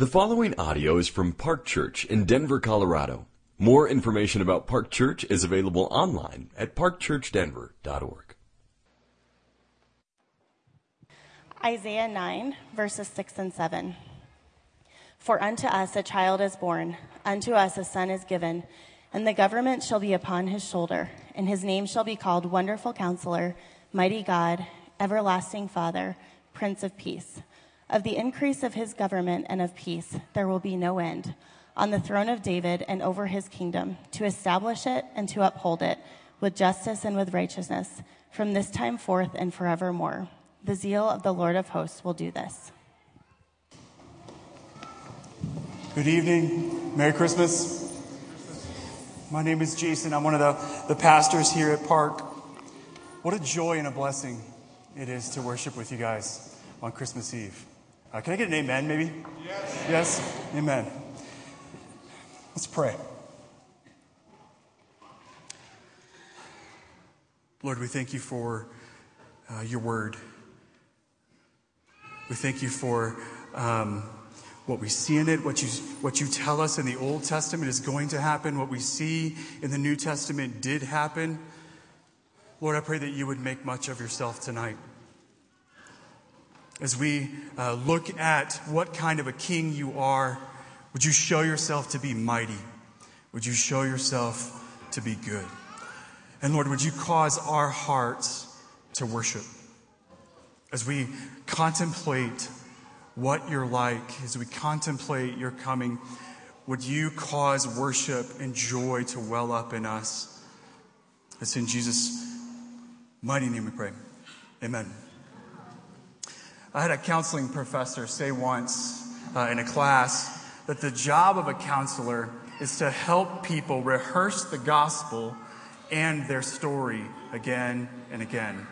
The following audio is from Park Church in Denver, Colorado. More information about Park Church is available online at parkchurchdenver.org. Isaiah 9, verses 6 and 7. For unto us a child is born, unto us a son is given, and the government shall be upon his shoulder, and his name shall be called Wonderful Counselor, Mighty God, Everlasting Father, Prince of Peace. Of the increase of his government and of peace there will be no end, on the throne of David and over his kingdom, to establish it and to uphold it with justice and with righteousness, from this time forth and forevermore. The zeal of the Lord of hosts will do this. Good evening. Merry Christmas. My name is Jason. I'm one of the, the pastors here at Park. What a joy and a blessing it is to worship with you guys on Christmas Eve. Uh, can I get an amen, maybe? Yes. Yes? Amen. Let's pray. Lord, we thank you for uh, your word. We thank you for um, what we see in it, what you, what you tell us in the Old Testament is going to happen, what we see in the New Testament did happen. Lord, I pray that you would make much of yourself tonight as we uh, look at what kind of a king you are, would you show yourself to be mighty? Would you show yourself to be good? And Lord, would you cause our hearts to worship? As we contemplate what you're like, as we contemplate your coming, would you cause worship and joy to well up in us? It's in Jesus' mighty name we pray. Amen. I had a counseling professor say once uh, in a class that the job of a counselor is to help people rehearse the gospel and their story again and again.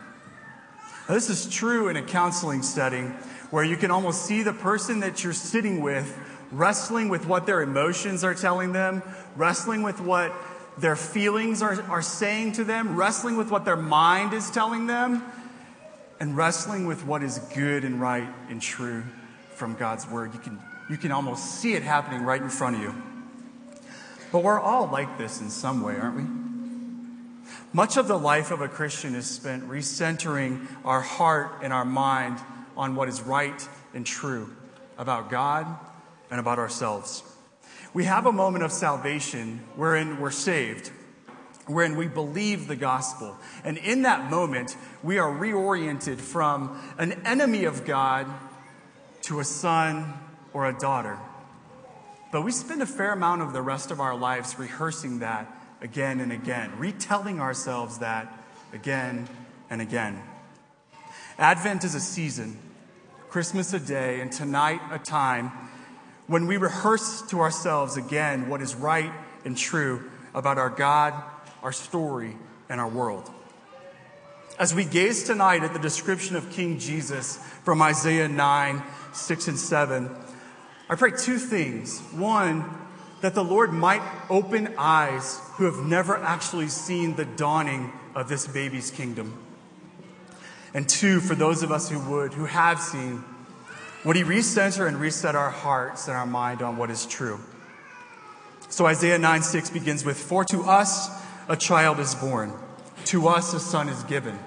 Now, this is true in a counseling setting where you can almost see the person that you're sitting with wrestling with what their emotions are telling them, wrestling with what their feelings are, are saying to them, wrestling with what their mind is telling them and wrestling with what is good and right and true from God's word. You can, you can almost see it happening right in front of you. But we're all like this in some way, aren't we? Much of the life of a Christian is spent recentering our heart and our mind on what is right and true about God and about ourselves. We have a moment of salvation wherein we're saved wherein we believe the gospel. And in that moment, we are reoriented from an enemy of God to a son or a daughter. But we spend a fair amount of the rest of our lives rehearsing that again and again, retelling ourselves that again and again. Advent is a season, Christmas a day, and tonight a time when we rehearse to ourselves again what is right and true about our God our story, and our world. As we gaze tonight at the description of King Jesus from Isaiah 9, 6, and 7, I pray two things. One, that the Lord might open eyes who have never actually seen the dawning of this baby's kingdom. And two, for those of us who would, who have seen, would He recenter and reset our hearts and our mind on what is true? So Isaiah 9 6 begins with, For to us a child is born, to us a son is given.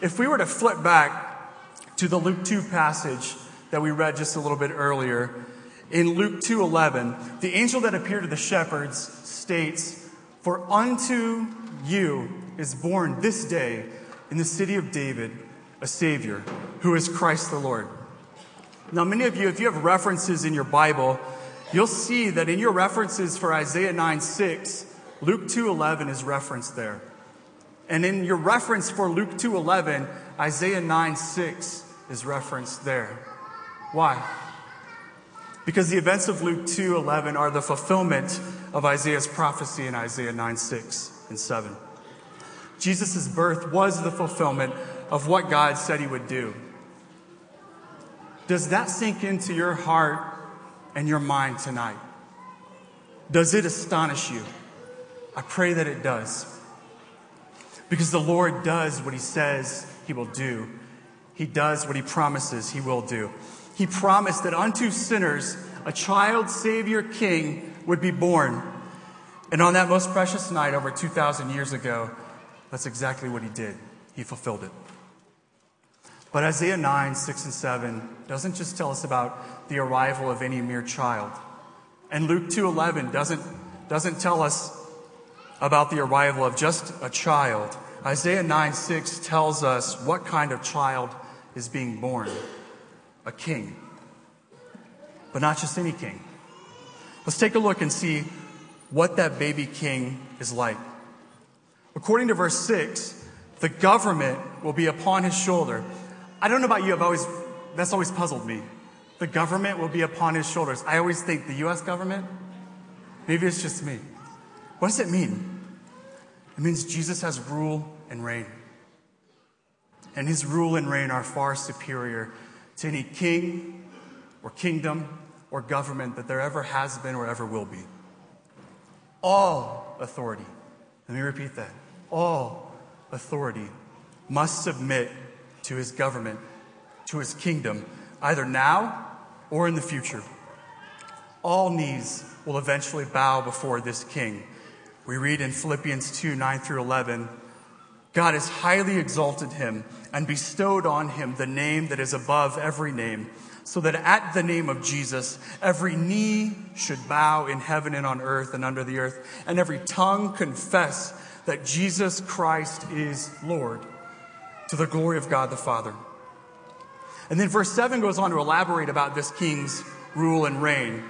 If we were to flip back to the Luke 2 passage that we read just a little bit earlier, in Luke 2:11, the angel that appeared to the shepherds states, "For unto you is born this day in the city of David a savior, who is Christ the Lord." Now, many of you, if you have references in your Bible, you'll see that in your references for Isaiah 9 6, Luke 2:11 is referenced there. And in your reference for Luke 2:11, Isaiah 9:6 is referenced there. Why? Because the events of Luke 2:11 are the fulfillment of Isaiah's prophecy in Isaiah 9:6 and 7. Jesus' birth was the fulfillment of what God said he would do. Does that sink into your heart and your mind tonight? Does it astonish you? I pray that it does. Because the Lord does what he says he will do. He does what he promises he will do. He promised that unto sinners a child Savior King would be born. And on that most precious night, over 2,000 years ago, that's exactly what he did. He fulfilled it. But Isaiah 9, 6, and 7 doesn't just tell us about the arrival of any mere child. And Luke 2.11 doesn't, doesn't tell us about the arrival of just a child. Isaiah 9, 6 tells us what kind of child is being born. A king. But not just any king. Let's take a look and see what that baby king is like. According to verse 6, the government will be upon his shoulder. I don't know about you, I've always, that's always puzzled me. The government will be upon his shoulders. I always think the U.S. government, maybe it's just me. What does it mean? It means Jesus has rule and reign. And his rule and reign are far superior to any king or kingdom or government that there ever has been or ever will be. All authority, let me repeat that, all authority must submit to his government, to his kingdom, either now or in the future. All knees will eventually bow before this king. We read in Philippians 2 9 through 11 God has highly exalted him and bestowed on him the name that is above every name, so that at the name of Jesus, every knee should bow in heaven and on earth and under the earth, and every tongue confess that Jesus Christ is Lord to the glory of God the Father. And then verse 7 goes on to elaborate about this king's rule and reign.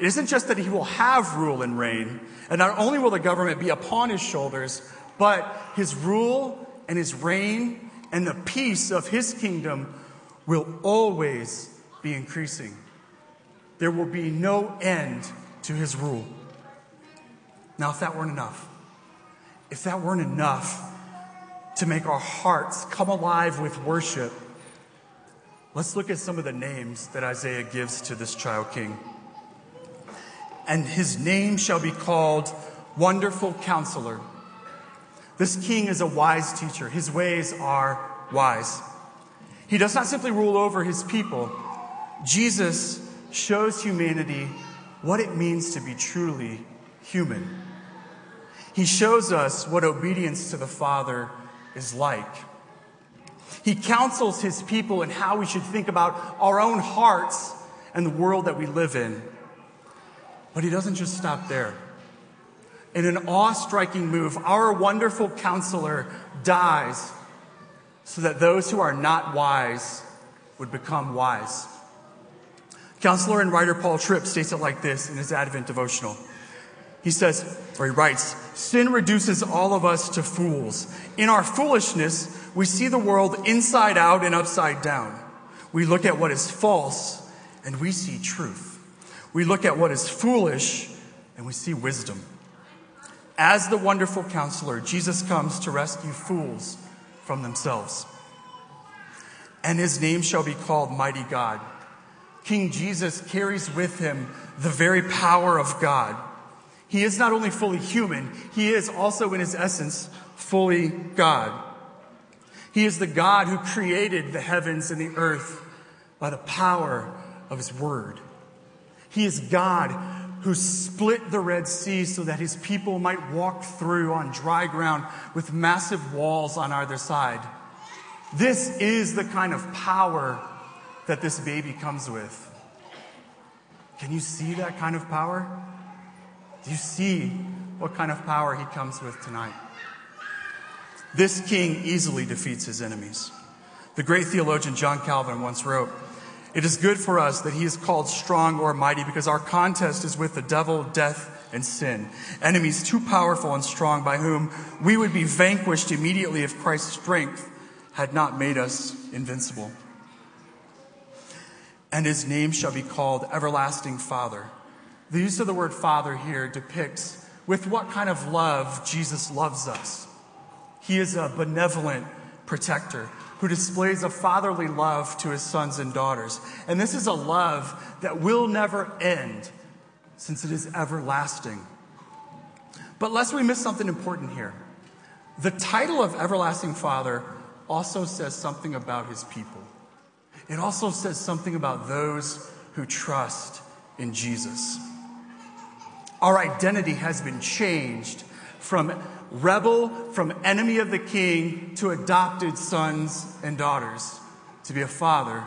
It isn't just that he will have rule and reign, and not only will the government be upon his shoulders, but his rule and his reign and the peace of his kingdom will always be increasing. There will be no end to his rule. Now, if that weren't enough, if that weren't enough to make our hearts come alive with worship, let's look at some of the names that Isaiah gives to this child king. And his name shall be called Wonderful Counselor. This king is a wise teacher. His ways are wise. He does not simply rule over his people. Jesus shows humanity what it means to be truly human. He shows us what obedience to the Father is like. He counsels his people in how we should think about our own hearts and the world that we live in. But he doesn't just stop there. In an awe striking move, our wonderful counselor dies so that those who are not wise would become wise. Counselor and writer Paul Tripp states it like this in his Advent devotional. He says, or he writes, Sin reduces all of us to fools. In our foolishness, we see the world inside out and upside down. We look at what is false and we see truth. We look at what is foolish and we see wisdom. As the wonderful counselor, Jesus comes to rescue fools from themselves. And his name shall be called Mighty God. King Jesus carries with him the very power of God. He is not only fully human, he is also in his essence fully God. He is the God who created the heavens and the earth by the power of his word. He is God who split the Red Sea so that his people might walk through on dry ground with massive walls on either side. This is the kind of power that this baby comes with. Can you see that kind of power? Do you see what kind of power he comes with tonight? This king easily defeats his enemies. The great theologian John Calvin once wrote, It is good for us that he is called strong or mighty because our contest is with the devil, death, and sin, enemies too powerful and strong by whom we would be vanquished immediately if Christ's strength had not made us invincible. And his name shall be called Everlasting Father. The use of the word Father here depicts with what kind of love Jesus loves us. He is a benevolent protector who displays a fatherly love to his sons and daughters. And this is a love that will never end since it is everlasting. But lest we miss something important here, the title of Everlasting Father also says something about his people. It also says something about those who trust in Jesus. Our identity has been changed from rebel, from enemy of the king, to adopted sons and daughters. To be a father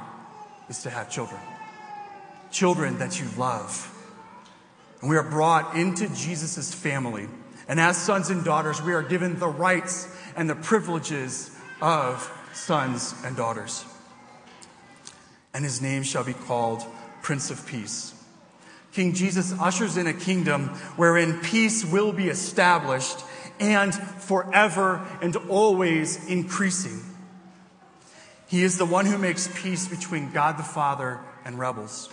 is to have children, children that you love. And we are brought into Jesus' family. And as sons and daughters, we are given the rights and the privileges of sons and daughters. And his name shall be called Prince of Peace. King Jesus ushers in a kingdom wherein peace will be established and forever and always increasing. He is the one who makes peace between God the Father and rebels.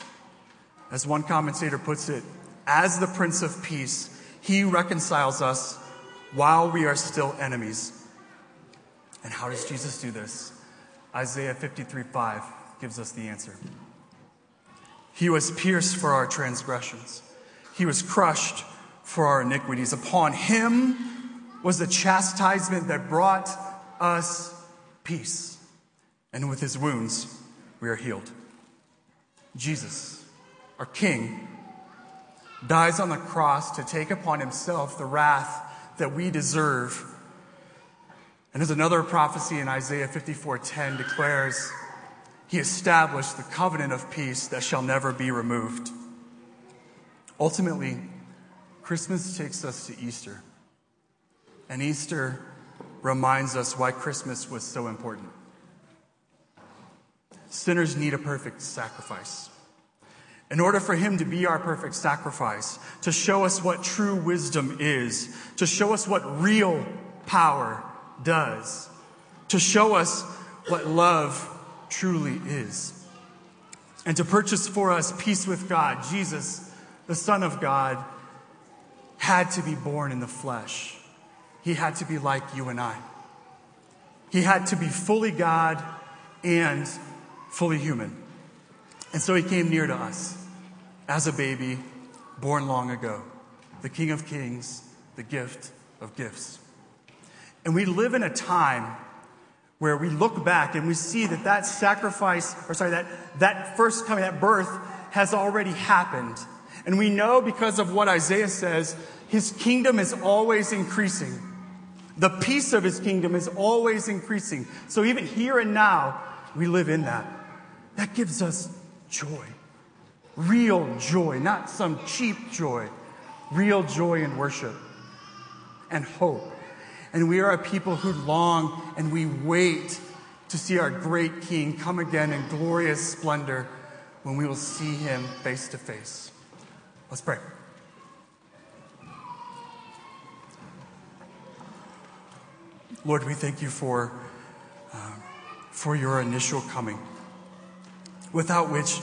As one commentator puts it, as the Prince of Peace, he reconciles us while we are still enemies. And how does Jesus do this? Isaiah 53 5 gives us the answer. He was pierced for our transgressions, he was crushed for our iniquities. Upon him was the chastisement that brought us peace. And with his wounds, we are healed. Jesus, our King, dies on the cross to take upon himself the wrath that we deserve. And as another prophecy in Isaiah 54:10 declares, he established the covenant of peace that shall never be removed. Ultimately, Christmas takes us to Easter. And Easter reminds us why Christmas was so important. Sinners need a perfect sacrifice. In order for him to be our perfect sacrifice, to show us what true wisdom is, to show us what real power does, to show us what love truly is, and to purchase for us peace with God, Jesus, the Son of God, had to be born in the flesh. He had to be like you and I. He had to be fully God and fully human. And so he came near to us as a baby born long ago, the King of Kings, the gift of gifts. And we live in a time where we look back and we see that that sacrifice, or sorry, that, that first coming, that birth has already happened. And we know because of what Isaiah says, his kingdom is always increasing. The peace of his kingdom is always increasing. So even here and now, we live in that. That gives us joy. Real joy, not some cheap joy. Real joy in worship and hope. And we are a people who long and we wait to see our great King come again in glorious splendor when we will see him face to face. Let's pray. Lord, we thank you for, uh, for your initial coming, without which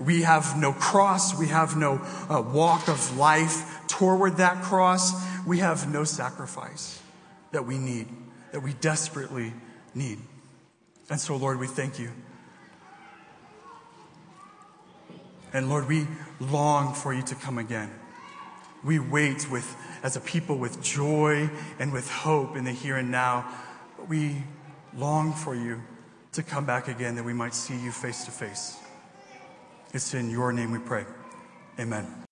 we have no cross, we have no uh, walk of life toward that cross, we have no sacrifice that we need, that we desperately need. And so, Lord, we thank you. And Lord, we long for you to come again. We wait with, as a people with joy and with hope in the here and now. But we long for you to come back again that we might see you face to face. It's in your name we pray. Amen.